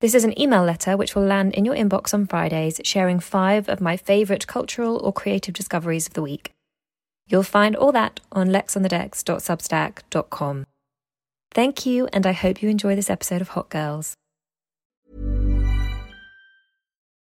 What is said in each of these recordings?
This is an email letter which will land in your inbox on Fridays, sharing five of my favourite cultural or creative discoveries of the week. You'll find all that on lexonthedecks.substack.com. Thank you, and I hope you enjoy this episode of Hot Girls.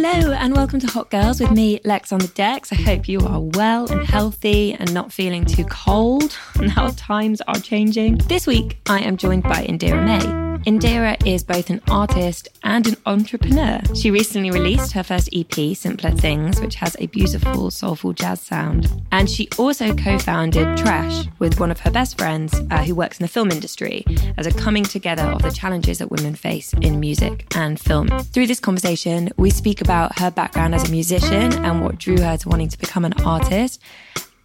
Hello, and welcome to Hot Girls with me, Lex on the decks. I hope you are well and healthy and not feeling too cold now times are changing. This week, I am joined by Indira May. Indira is both an artist and an entrepreneur. She recently released her first EP, Simpler Things, which has a beautiful, soulful jazz sound. And she also co founded Trash with one of her best friends uh, who works in the film industry as a coming together of the challenges that women face in music and film. Through this conversation, we speak about her background as a musician and what drew her to wanting to become an artist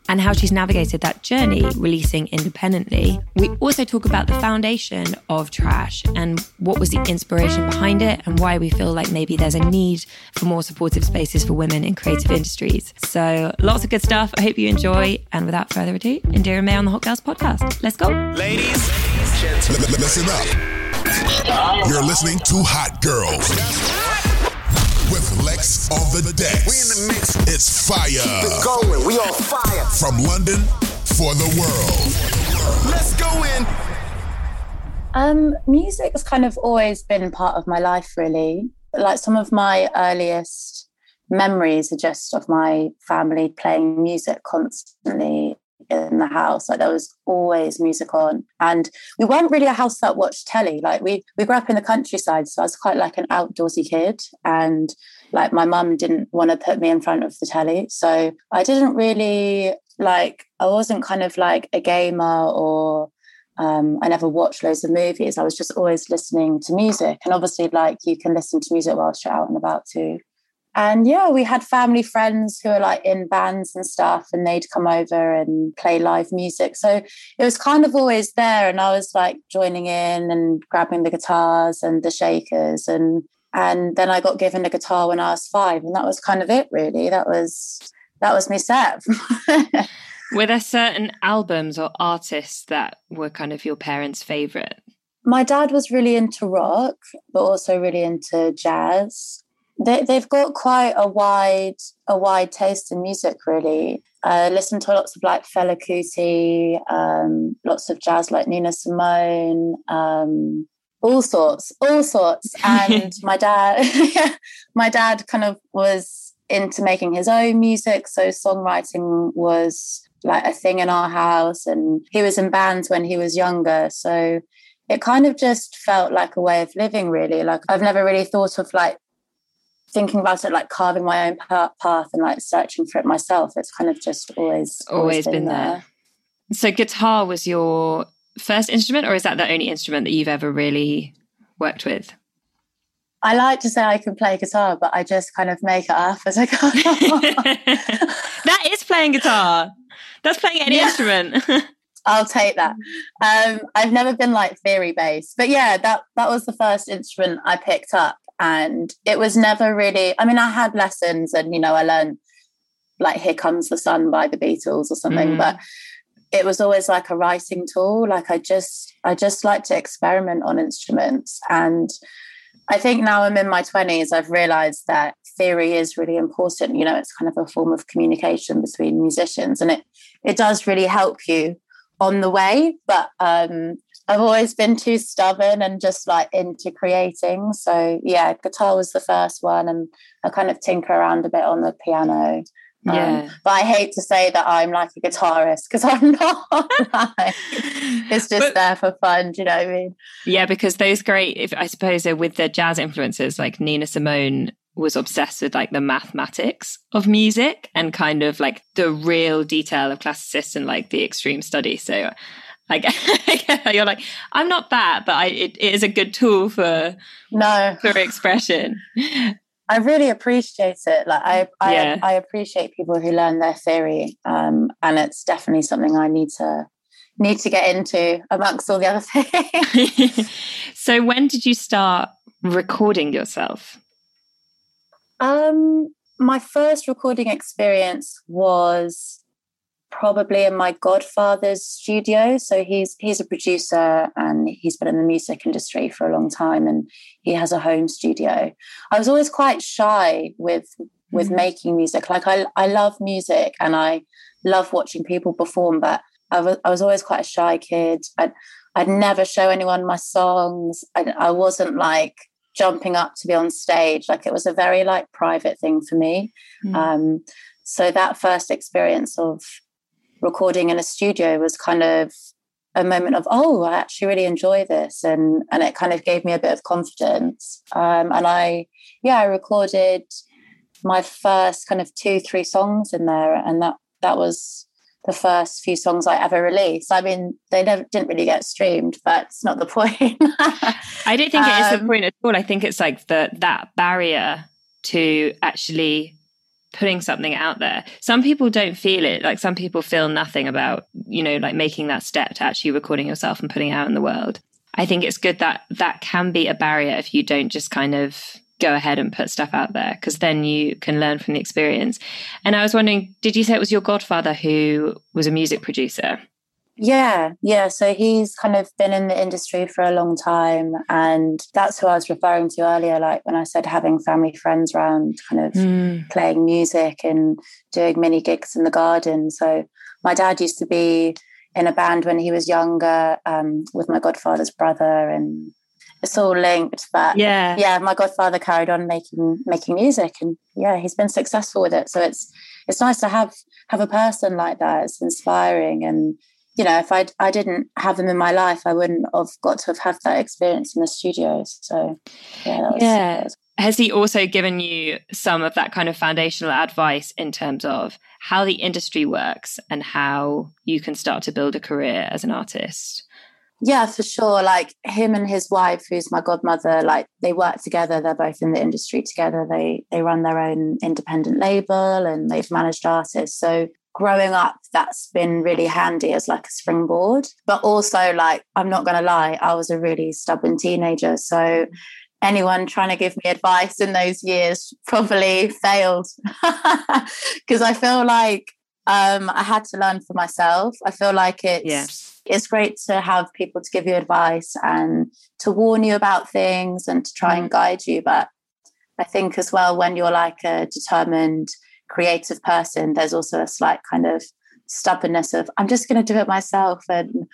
and how she's navigated that journey releasing independently. We also talk about the foundation of trash and what was the inspiration behind it and why we feel like maybe there's a need for more supportive spaces for women in creative industries. So lots of good stuff. I hope you enjoy. And without further ado, Indira May on the Hot Girls podcast. Let's go. Ladies, gentlemen. L- listen up. You're listening to Hot Girls with Lex on the decks. We in the mix. It's fire Keep it going. We on fire. from London for the world. Let's go in. Um, music has kind of always been part of my life, really. Like some of my earliest memories are just of my family playing music constantly in the house. Like there was always music on. And we weren't really a house that watched telly. Like we we grew up in the countryside, so I was quite like an outdoorsy kid. And like my mum didn't want to put me in front of the telly. So I didn't really like I wasn't kind of like a gamer or um, I never watched loads of movies. I was just always listening to music. And obviously, like you can listen to music whilst you're out and about too. And yeah, we had family friends who are like in bands and stuff, and they'd come over and play live music. So it was kind of always there. And I was like joining in and grabbing the guitars and the shakers. And and then I got given a guitar when I was five. And that was kind of it, really. That was that was me set. Were there certain albums or artists that were kind of your parents' favourite? my dad was really into rock, but also really into jazz. They, they've got quite a wide a wide taste in music. Really, I listen to lots of like Fela Kuti, um, lots of jazz like Nina Simone, um, all sorts, all sorts. And my dad, my dad kind of was into making his own music, so songwriting was like a thing in our house, and he was in bands when he was younger, so it kind of just felt like a way of living really like i've never really thought of like thinking about it like carving my own path and like searching for it myself it's kind of just always Always been there. So, guitar was your first instrument, or is that the only instrument that you've ever really worked with? I like to say I can play guitar, but I just kind of make it up as I go. that is playing guitar. That's playing any yeah. instrument. I'll take that. Um, I've never been like theory based, but yeah, that that was the first instrument I picked up, and it was never really. I mean, I had lessons, and you know, I learned like "Here Comes the Sun" by the Beatles or something, mm. but it was always like a writing tool. Like I just, I just like to experiment on instruments, and I think now I'm in my 20s, I've realized that theory is really important. You know, it's kind of a form of communication between musicians and it it does really help you on the way. But um I've always been too stubborn and just like into creating. So yeah, guitar was the first one and I kind of tinker around a bit on the piano. Um, yeah. Um, but I hate to say that I'm like a guitarist because I'm not. like, it's just but, there for fun. Do you know what I mean? Yeah, because those great, if I suppose, with the jazz influences, like Nina Simone was obsessed with like the mathematics of music and kind of like the real detail of classicists and like the extreme study. So I get, you're like, I'm not that, but I, it, it is a good tool for no for expression. I really appreciate it. Like I, I, yeah. I appreciate people who learn their theory, um, and it's definitely something I need to need to get into amongst all the other things. so, when did you start recording yourself? Um, my first recording experience was probably in my godfather's studio. So he's he's a producer and he's been in the music industry for a long time and he has a home studio. I was always quite shy with with mm-hmm. making music. Like I I love music and I love watching people perform, but I was I was always quite a shy kid. I'd I'd never show anyone my songs. I, I wasn't like jumping up to be on stage. Like it was a very like private thing for me. Mm. Um, so that first experience of recording in a studio was kind of a moment of oh i actually really enjoy this and and it kind of gave me a bit of confidence. Um, and i yeah i recorded my first kind of two three songs in there and that that was the first few songs i ever released. I mean they never didn't really get streamed but it's not the point. I don't think um, it is the um, point at all. I think it's like the that barrier to actually putting something out there. Some people don't feel it. Like some people feel nothing about, you know, like making that step to actually recording yourself and putting out in the world. I think it's good that that can be a barrier if you don't just kind of go ahead and put stuff out there because then you can learn from the experience. And I was wondering, did you say it was your godfather who was a music producer? Yeah, yeah. So he's kind of been in the industry for a long time. And that's who I was referring to earlier, like when I said having family friends around, kind of mm. playing music and doing mini gigs in the garden. So my dad used to be in a band when he was younger um, with my godfather's brother and it's all linked but yeah yeah my godfather carried on making making music and yeah he's been successful with it so it's it's nice to have have a person like that it's inspiring and you know, if I I didn't have them in my life, I wouldn't have got to have had that experience in the studio. So, yeah, was, yeah. Has he also given you some of that kind of foundational advice in terms of how the industry works and how you can start to build a career as an artist? Yeah, for sure. Like him and his wife, who's my godmother, like they work together. They're both in the industry together. They they run their own independent label and they've managed artists. So growing up that's been really handy as like a springboard. But also like i'm not going to lie i was a really stubborn teenager. So anyone trying to give me advice in those years probably failed. Because i feel like um, i had to learn for myself. I feel like it's yeah. it's great to have people to give you advice and to warn you about things and to try and mm. guide you. But i think as well when you're like a determined creative person, there's also a slight kind of stubbornness of I'm just going to do it myself and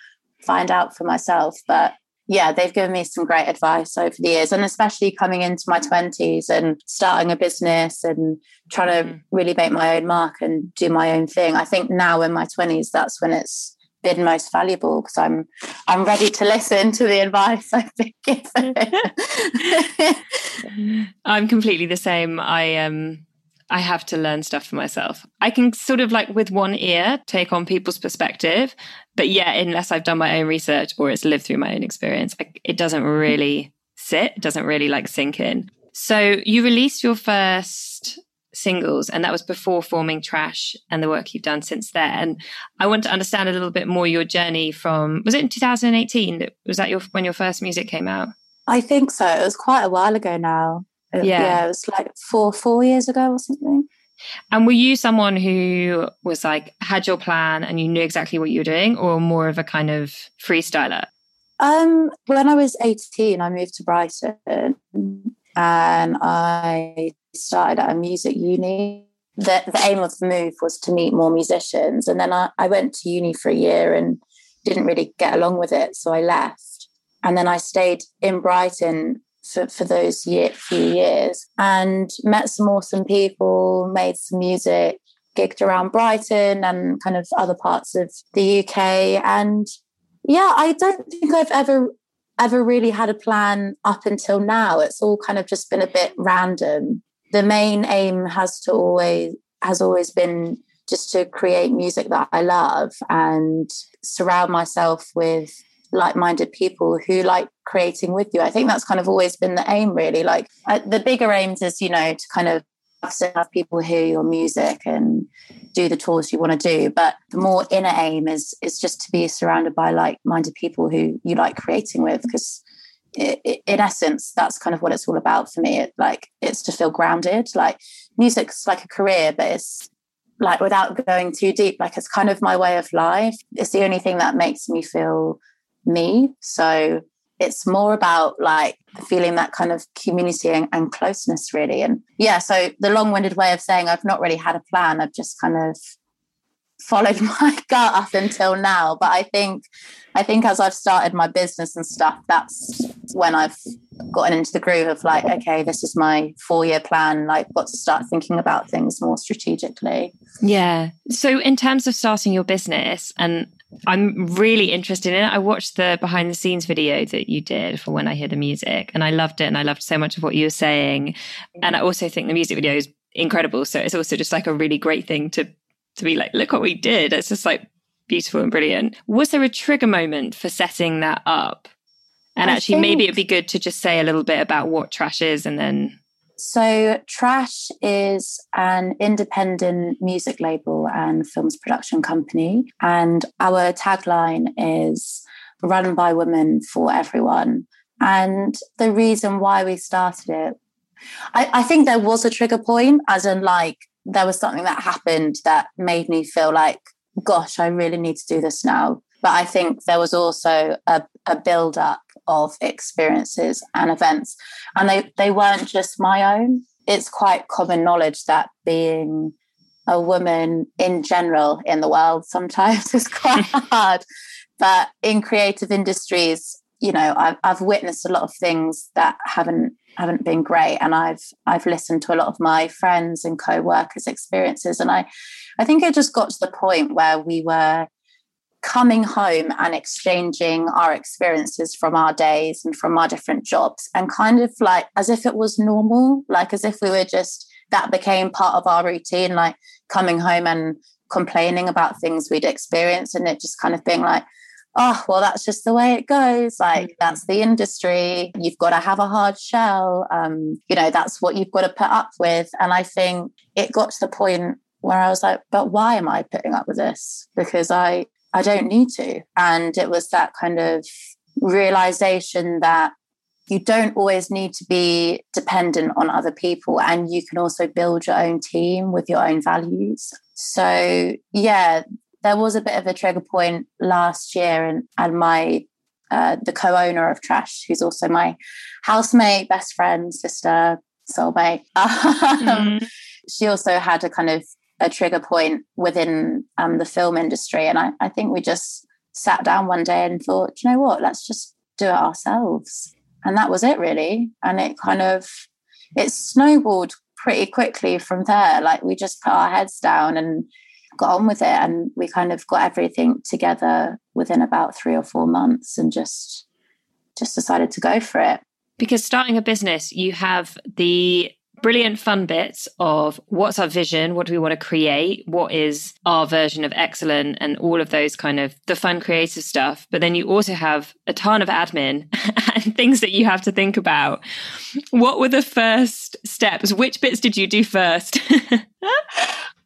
find out for myself. But yeah, they've given me some great advice over the years, and especially coming into my 20s and starting a business and trying to mm. really make my own mark and do my own thing. I think now in my 20s, that's when it's been most valuable because I'm I'm ready to listen to the advice I've been given. I'm completely the same. I um I have to learn stuff for myself. I can sort of like with one ear take on people's perspective, but yeah, unless I've done my own research or it's lived through my own experience, it doesn't really sit, it doesn't really like sink in. So you released your first singles and that was before forming Trash and the work you've done since then. And I want to understand a little bit more your journey from was it in 2018 was that your when your first music came out? I think so. It was quite a while ago now. It, Yeah. yeah, it was like four four years ago or something. And were you someone who was like had your plan and you knew exactly what you were doing or more of a kind of freestyler? Um, when I was 18, I moved to Brighton and I started at a music uni. The, the aim of the move was to meet more musicians. And then I, I went to uni for a year and didn't really get along with it. So I left. And then I stayed in Brighton for, for those year, few years and met some awesome people, made some music, gigged around Brighton and kind of other parts of the UK. And yeah, I don't think I've ever ever really had a plan up until now. It's all kind of just been a bit random. The main aim has to always has always been just to create music that I love and surround myself with like-minded people who like creating with you. I think that's kind of always been the aim really. Like uh, the bigger aims is, you know, to kind of have people hear your music and do the tours you want to do but the more inner aim is is just to be surrounded by like-minded people who you like creating with because in essence that's kind of what it's all about for me it like it's to feel grounded like music's like a career but it's like without going too deep like it's kind of my way of life it's the only thing that makes me feel me. So it's more about like feeling that kind of community and, and closeness really. And yeah so the long-winded way of saying i've not really had a plan i've just kind of followed my gut up until now but i think i think as i've started my business and stuff that's when i've gotten into the groove of like okay this is my four year plan like got to start thinking about things more strategically Yeah. So, in terms of starting your business, and I'm really interested in it. I watched the behind the scenes video that you did for When I Hear the Music, and I loved it. And I loved so much of what you were saying. And I also think the music video is incredible. So, it's also just like a really great thing to to be like, look what we did. It's just like beautiful and brilliant. Was there a trigger moment for setting that up? And I actually, maybe it'd be good to just say a little bit about what trash is, and then So, Trash is an independent music label and films production company. And our tagline is run by women for everyone. And the reason why we started it, I, I think there was a trigger point, as in, like, there was something that happened that made me feel like, gosh, I really need to do this now. But I think there was also a, a build up of experiences and events. And they they weren't just my own. It's quite common knowledge that being a woman in general in the world sometimes is quite hard. But in creative industries you know I've, I've witnessed a lot of things that haven't haven't been great. And i've i've listened to a lot of my friends and co-workers experiences. And i i think it just got to the point where we were coming home and exchanging our experiences from our days and from our different jobs and kind of like as if it was normal like as if we were just that became part of our routine like coming home and complaining about things we'd experienced and it just kind of being like oh well that's just the way it goes. Like that's the industry. You've got to have a hard shell. Um you know that's what you've got to put up with. And i think it got to the point where i was like but why am i putting up with this? Because i I don't need to. And it was that kind of realization that you don't always need to be dependent on other people and you can also build your own team with your own values. So, yeah, there was a bit of a trigger point last year and, and my uh, the co-owner of Trash, who's also my housemate, best friend, sister, soulmate. Um, She also had a kind of a trigger point within um, the film industry. And I, I think we just sat down one day and thought, you know what, let's just do it ourselves. And that was it really. And it kind of it snowballed pretty quickly from there. Like we just put our heads down and got on with it. And we kind of got everything together within about three or four months and just just decided to go for it. because starting a business you have the brilliant fun bits of what's our vision, what do we want to create, what is our version of excellent, and all of those kind of the fun creative stuff. But then you also have a ton of admin and things that you have to think about. What were the first steps? Which bits did you do first?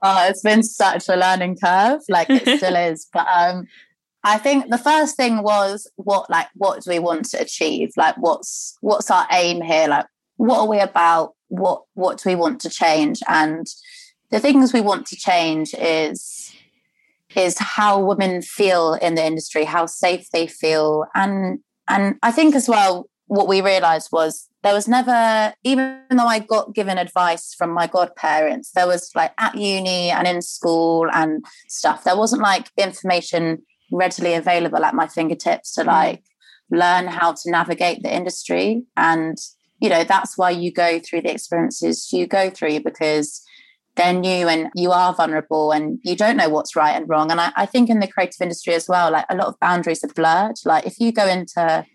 oh, it's been such a learning curve, like it still is. But um, I think the first thing was what like what do we want to achieve? Like what's what's our aim here? Like what are we about? What what do we want to change? And the things we want to change is is how women feel in the industry, how safe they feel. And and I think as well what we realized was there was never even though I got given advice from my godparents, there was like at uni and in school and stuff, there wasn't like information readily available at my fingertips to mm. like learn how to navigate the industry and you know that's why you go through the experiences you go through because they're new and you are vulnerable and you don't know what's right and wrong. And I, I think in the creative industry as well like a lot of boundaries are blurred. Like if you go into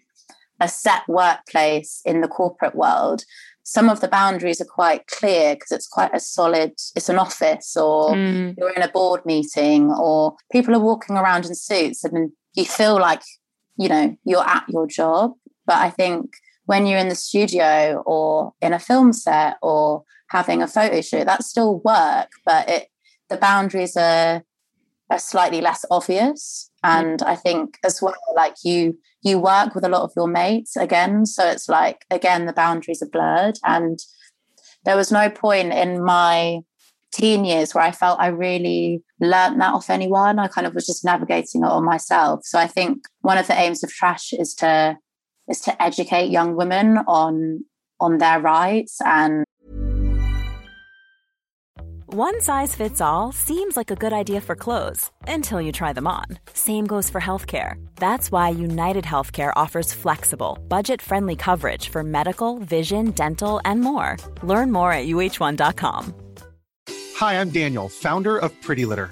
a set workplace in the corporate world some of the boundaries are quite clear because it's quite a solid it's an office or mm. you're in a board meeting or people are walking around in suits and you feel like you know you're at your job. But i think when you're in the studio or in a film set or having a photo shoot that's still work but it the boundaries are are slightly less obvious and i think as well like you you work with a lot of your mates again. So it's like, again, the boundaries are blurred. And there was no point in my teen years where I felt I really learned that off anyone. I kind of was just navigating it on myself. So I think one of the aims of trash is to is to educate young women on on their rights and one size fits all seems like a good idea for clothes until you try them on. Same goes for healthcare. That's why United Healthcare offers flexible, budget friendly coverage for medical, vision, dental, and more. Learn more at uhone.com. Hi, I'm Daniel, founder of Pretty Litter.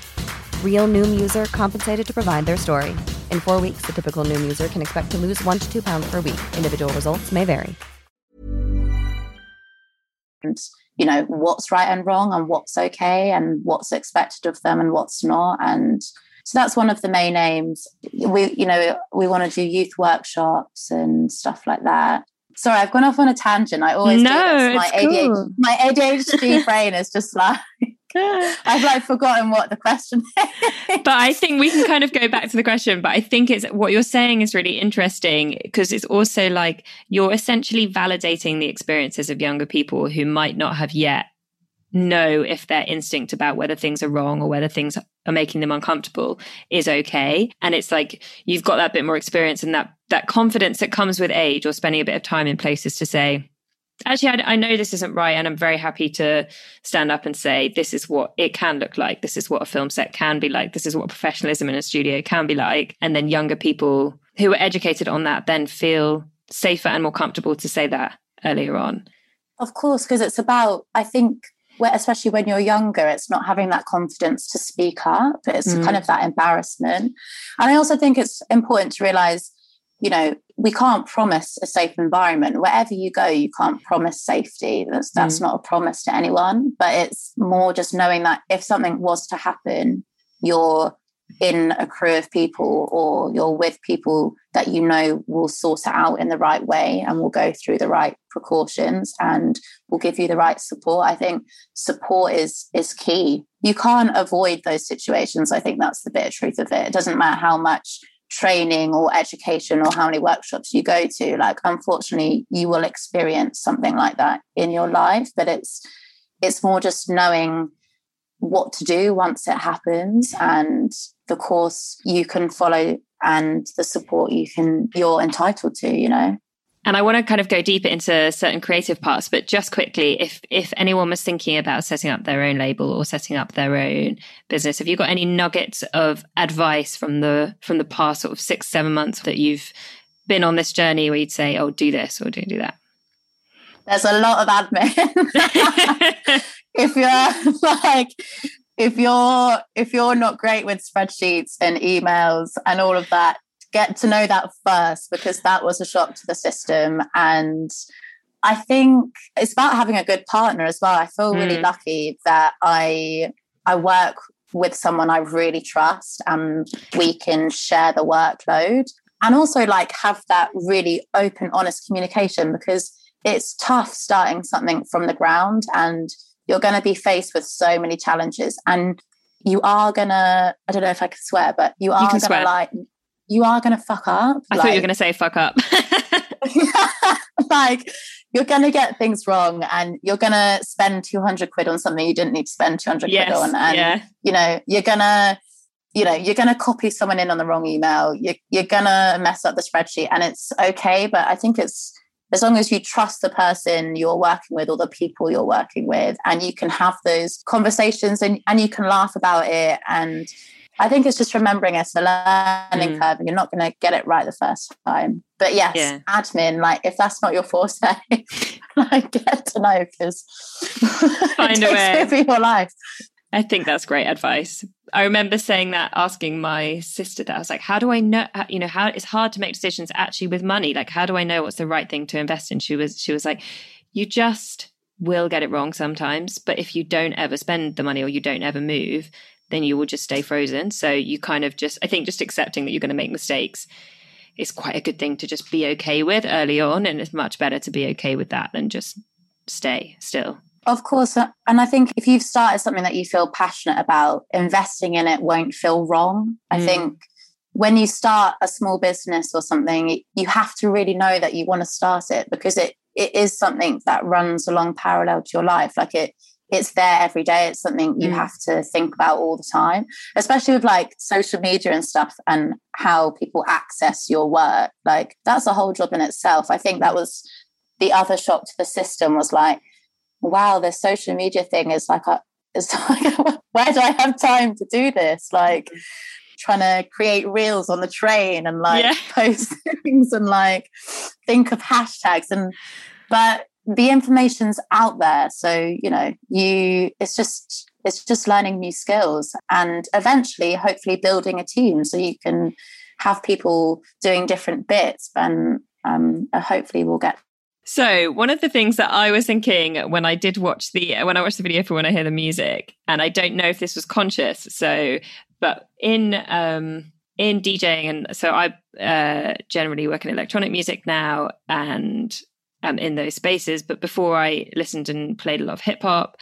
Real Noom user compensated to provide their story. In four weeks, the typical Noom user can expect to lose one to two pounds per week. Individual results may vary. And you know what's right and wrong and what's okay and what's expected of them and what's not and so that's one of the main aims we you know we want to do youth workshops and stuff like that sorry i've gone off on a tangent i always no, do my ADHD, cool. my adhd brain is just like I've like forgotten what the question is. But I think we can kind of go back to the question. But I think it's what you're saying is really interesting because it's also like you're essentially validating the experiences of younger people who might not have yet know if their instinct about whether things are wrong or whether things are making them uncomfortable is okay and it's like you've got that bit more experience and that that confidence that comes with age or spending a bit of time in places to say actually I, I, know this isn't right and i'm very happy to stand up and say this is what it can look like. This is what a film set can be like. This is what professionalism in a studio can be like. And then younger people who are educated on that then feel safer and more comfortable to say that earlier on. Of course because it's about i think especially when you're younger it's not having that confidence to speak up. It's mm. kind of that embarrassment. And i also think it's important to realize you know, we can't promise a safe environment. Wherever you go, you can't promise safety. That's that's mm. not a promise to anyone. But it's more just knowing that if something was to happen, you're in a crew of people or you're with people that you know will sort it out in the right way and will go through the right precautions and will give you the right support i think support is is key you can't avoid those situations i think that's the bitter truth of it it doesn't matter how much training or education or how many workshops you go to like unfortunately you will experience something like that in your life but it's it's more just knowing what to do once it happens and the course you can follow and the support you can you're entitled to you know and I want to kind of go deeper into certain creative parts, but just quickly, if if anyone was thinking about setting up their own label or setting up their own business, have you got any nuggets of advice from the from the past sort of six, seven months that you've been on this journey where you'd say, Oh, do this or don't do that? There's a lot of admin. if you're like if you're if you're not great with spreadsheets and emails and all of that get to know that first because that was a shock to the system. And i think it's about having a good partner as well. I feel really mm. lucky that i i work with someone i really trust and we can share the workload and also like have that really open honest communication because it's tough starting something from the ground and you're going to be faced with so many challenges and you are going to i don't know if i can swear but you are going to like you are going to fuck up i like, thought you were going to say fuck up like you're going to get things wrong and you're going to spend 200 quid on something you didn't need to spend 200 yes, quid on and yeah. you know you're going to you know you're going to copy someone in on the wrong email you're, you're going to mess up the spreadsheet and it's okay but i think it's as long as you trust the person you're working with or the people you're working with and you can have those conversations and, and you can laugh about it and I think it's just remembering it's a learning mm. curve and you're not going to get it right the first time. But yes, yeah. admin, like if that's not your forte, like get to know because find a way for your life. I think that's great advice. I remember saying that, asking my sister that I was like, how do I know, you know, how it's hard to make decisions actually with money. Like, how do I know what's the right thing to invest in? She was, she was like, you just will get it wrong sometimes. But if you don't ever spend the money or you don't ever move, then you will just stay frozen. So you kind of just, I think just accepting that you're going to make mistakes is quite a good thing to just be okay with early on. And it's much better to be okay with that than just stay still. Of course. Uh, and I think if you've started something that you feel passionate about, investing in it won't feel wrong. I mm. think when you start a small business or something, you have to really know that you want to start it because it it is something that runs along parallel to your life. Like it it's there every day. It's something you mm. have to think about all the time, especially with like social media and stuff and how people access your work. Like that's a whole job in itself. I think that was the other shock to the system was like wow, this social media thing is like, a, it's like, where do I have time to do this? Like, trying to create reels on the train and like yeah. post things and like think of hashtags and but the information's out there so you know you it's just it's just learning new skills and eventually hopefully building a team so you can have people doing different bits and um, hopefully we'll get so one of the things that I was thinking when I did watch the when I watched the video for when I hear the music, and I don't know if this was conscious. So, but in um in DJing, and so I uh, generally work in electronic music now, and um in those spaces. But before I listened and played a lot of hip hop,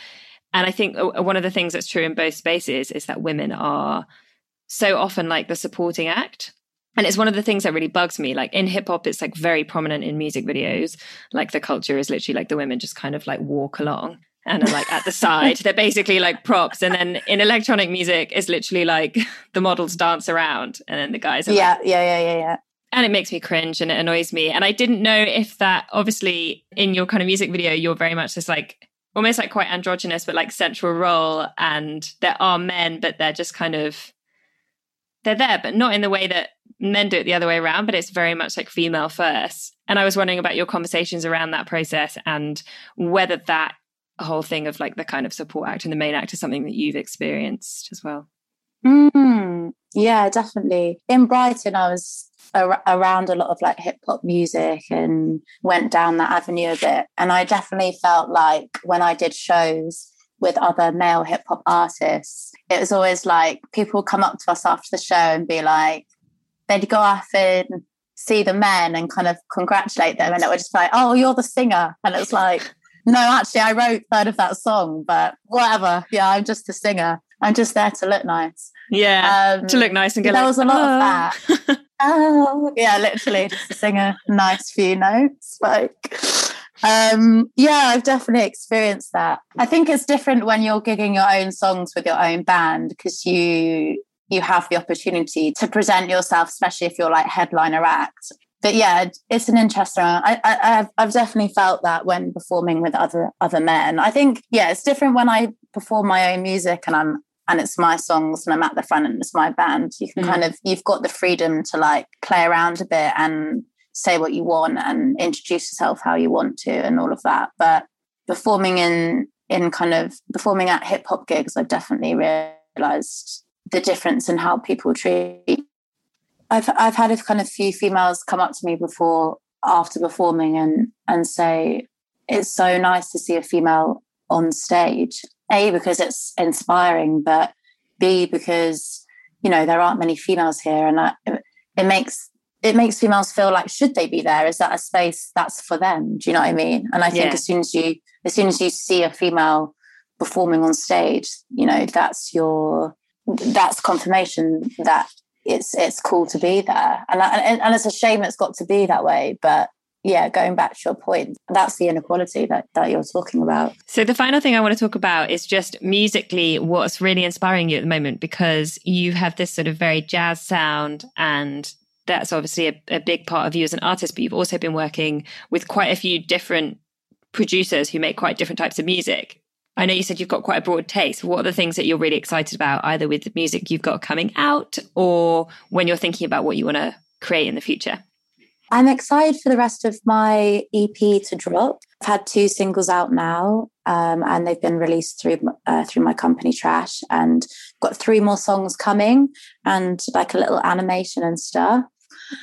and I think uh, one of the things that's true in both spaces is that women are so often like the supporting act. And it's one of the things that really bugs me like in hip hop it's like very prominent in music videos. Like the culture is literally like the women just kind of like walk along and are like at the side. They're basically like props. And then in electronic music it's literally like the models dance around and then the guys are yeah like, yeah yeah yeah yeah and it makes me cringe and it annoys me and i didn't know if that obviously in your kind of music video you're very much this like almost like quite androgynous but like central role and there are men but they're just kind of they're there but not in the way that men do it the other way around, but it's very much like female first. And I was wondering about your conversations around that process and whether that whole thing of like the kind of support act and the main act is something that you've experienced as well. Mm, yeah, definitely. In Brighton, I was ar- around a lot of like hip hop music and went down that avenue a bit. And I definitely felt like when I did shows with other male hip hop artists, it was always like people come up to us after the show and be like, they'd go off and see the men and kind of congratulate them. And it was just like, oh, you're the singer. And it was like, no, actually, I wrote third of that song, but whatever. Yeah, I'm just a singer. I'm just there to look nice. Yeah, um, to look nice and get. There like, was a lot oh. of that. oh, yeah, literally just sing a nice few notes. Like, um, yeah, I've definitely experienced that. I think it's different when you're gigging your own songs with your own band because you you have the opportunity to present yourself, especially if you're like headliner act. But yeah, it's an interesting. I, I, I've, I've definitely felt that when performing with other other men. I think yeah, it's different when I perform my own music and I'm and it's my songs and I'm at the front and it's my band. You can mm. kind of you've got the freedom to like play around a bit and say what you want and introduce yourself how you want to and all of that. But performing in in kind of performing at hip hop gigs, I've definitely realized the difference in how people treat. I've I've had a kind of few females come up to me before after performing and and say it's so nice to see a female on stage. A because it's inspiring, but B because you know there aren't many females here, and I, it makes it makes females feel like should they be there? Is that a space that's for them? Do you know what I mean? And I think yeah. as soon as you as soon as you see a female performing on stage, you know that's your that's confirmation that it's it's cool to be there, and and, and it's a shame it's got to be that way, but yeah, going back to your point, that's the inequality that, that you're talking about. So, the final thing I want to talk about is just musically what's really inspiring you at the moment because you have this sort of very jazz sound, and that's obviously a, a big part of you as an artist, but you've also been working with quite a few different producers who make quite different types of music. I know you said you've got quite a broad taste. What are the things that you're really excited about, either with the music you've got coming out or when you're thinking about what you want to create in the future? I'm excited for the rest of my EP to drop. I've had two singles out now, um, and they've been released through uh, through my company Trash, and got three more songs coming, and like a little animation and stuff.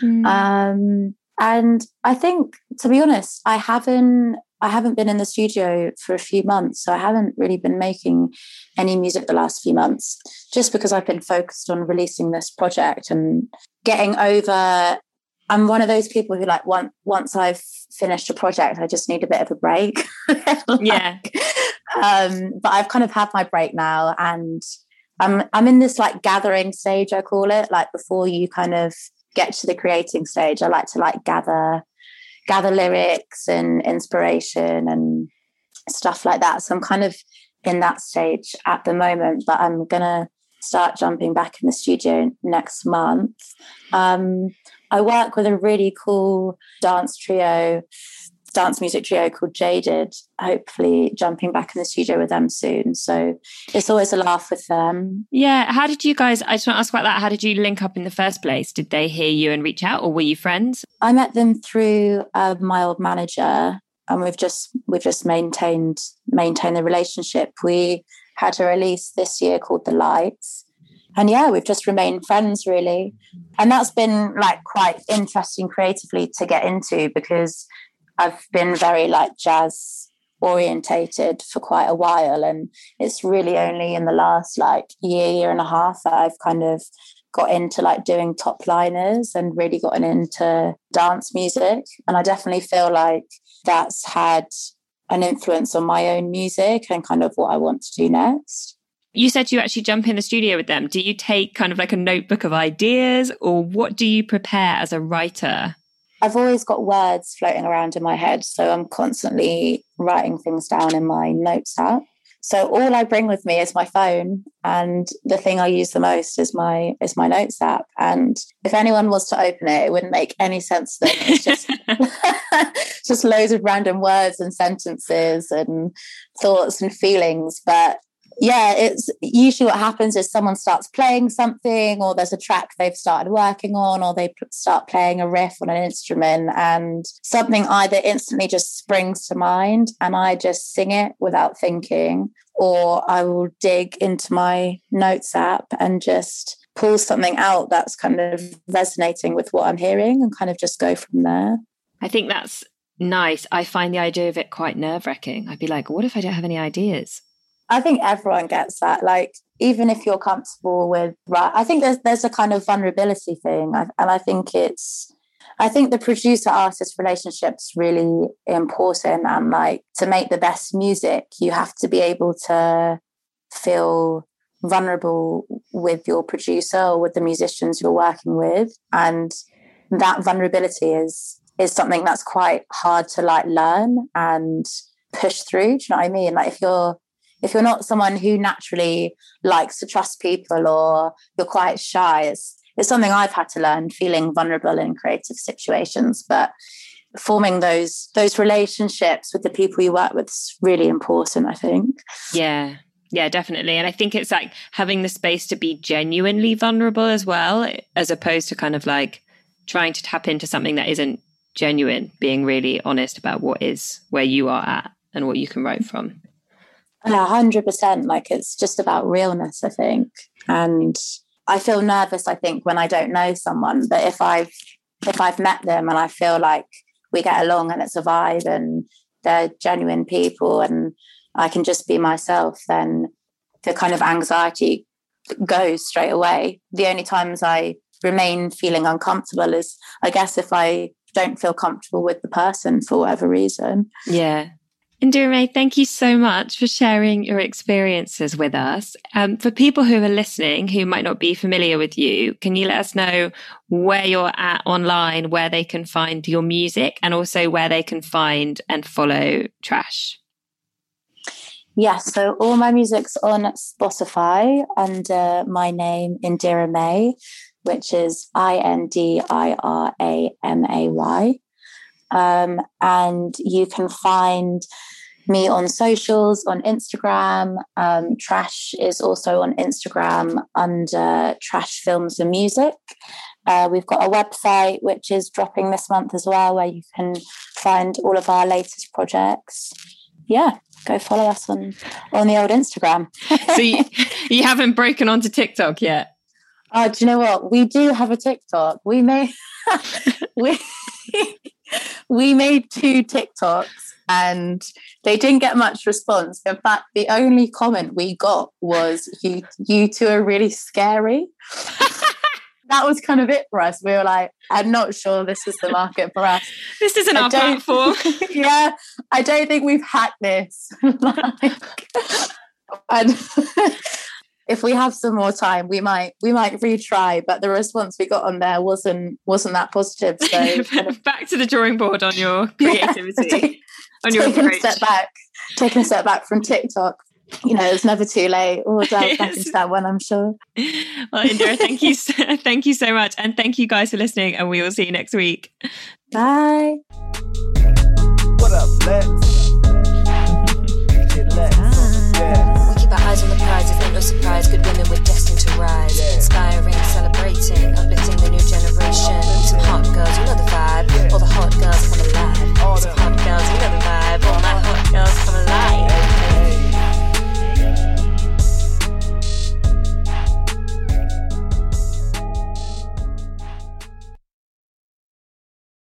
Mm. Um, and I think, to be honest, I haven't I haven't been in the studio for a few months, so I haven't really been making any music the last few months, just because I've been focused on releasing this project and getting over. I'm one of those people who like once once I've finished a project, I just need a bit of a break. like, yeah. Um, but I've kind of had my break now, and I'm I'm in this like gathering stage, I call it, like before you kind of get to the creating stage. I like to like gather gather lyrics and inspiration and stuff like that. So I'm kind of in that stage at the moment, but I'm gonna start jumping back in the studio next month. Um, I work with a really cool dance trio dance music trio called Jaded, hopefully jumping back in the studio with them soon. So it's always a laugh with them. Yeah. How did you guys, I just want to ask about that. How did you link up in the first place? Did they hear you and reach out or were you friends? I met them through uh, my old manager and we've just, we've just maintained, maintained the relationship. We had a release this year called The Lights and yeah, we've just remained friends really. And that's been like quite interesting creatively to get into because I've been very like jazz orientated for quite a while and it's really only in the last like year year and a half that I've kind of got into like doing top liners and really gotten into dance music and I definitely feel like that's had an influence on my own music and kind of what I want to do next. You said you actually jump in the studio with them. Do you take kind of like a notebook of ideas or what do you prepare as a writer? I've always got words floating around in my head. So I'm constantly writing things down in my notes app. So all I bring with me is my phone, and the thing I use the most is my is my notes app. And if anyone was to open it, it wouldn't make any sense. That it's just just loads of random words and sentences and thoughts and feelings. But yeah, it's usually what happens is someone starts playing something, or there's a track they've started working on, or they start playing a riff on an instrument, and something either instantly just springs to mind, and I just sing it without thinking, or I will dig into my notes app and just pull something out that's kind of resonating with what I'm hearing and kind of just go from there. I think that's nice. I find the idea of it quite nerve wracking. I'd be like, what if I don't have any ideas? I think everyone gets that. Like, even if you're comfortable with, right, I think there's there's a kind of vulnerability thing, and I think it's, I think the producer artist relationship's really important, and like to make the best music, you have to be able to feel vulnerable with your producer or with the musicians you're working with, and that vulnerability is is something that's quite hard to like learn and push through. Do you know what I mean? Like if you're if you're not someone who naturally likes to trust people or you're quite shy, it's it's something I've had to learn, feeling vulnerable in creative situations. But forming those those relationships with the people you work with is really important, I think. Yeah. Yeah, definitely. And I think it's like having the space to be genuinely vulnerable as well, as opposed to kind of like trying to tap into something that isn't genuine, being really honest about what is where you are at and what you can write from. Hundred percent. Like it's just about realness, I think. And I feel nervous, I think, when I don't know someone. But if I've if I've met them and I feel like we get along and it's a vibe and they're genuine people and I can just be myself, then the kind of anxiety goes straight away. The only times I remain feeling uncomfortable is I guess if I don't feel comfortable with the person for whatever reason. Yeah. Indira May, thank you so much for sharing your experiences with us. Um, for people who are listening who might not be familiar with you, can you let us know where you're at online, where they can find your music, and also where they can find and follow Trash? Yes, so all my music's on Spotify under my name, Indira May which is I N D I R A M A Y. Um, and you can find me on socials on Instagram. Um, Trash is also on Instagram under Trash Films and Music. Uh, we've got a website which is dropping this month as well, where you can find all of our latest projects. Yeah, go follow us on on the old Instagram. so you, you haven't broken onto TikTok yet? Oh, do you know what? We do have a TikTok. We may we we made two TikToks and they didn't get much response. In fact, the only comment we got was you you two are really scary. that was kind of it for us. We were like, I'm not sure this is the market for us. This isn't I our platform. yeah, I don't think we've hacked this. like, and if we have some more time we might we might retry but the response we got on there wasn't wasn't that positive so back to the drawing board on your creativity yeah, take, on your taking a step back taking a step back from tiktok you know, it's never too late. We'll dive back into that one, I'm sure. Well, Indira, thank you, so, thank you so much, and thank you guys for listening. And we will see you next week. Bye. What up, no surprise, good women were destined to rise. Yeah. Inspiring, celebrating, uplifting the new generation. Some hot girls, you know the vibe. All the hot girls come alive. Some hot girls, you know the vibe. All my hot girls come alive.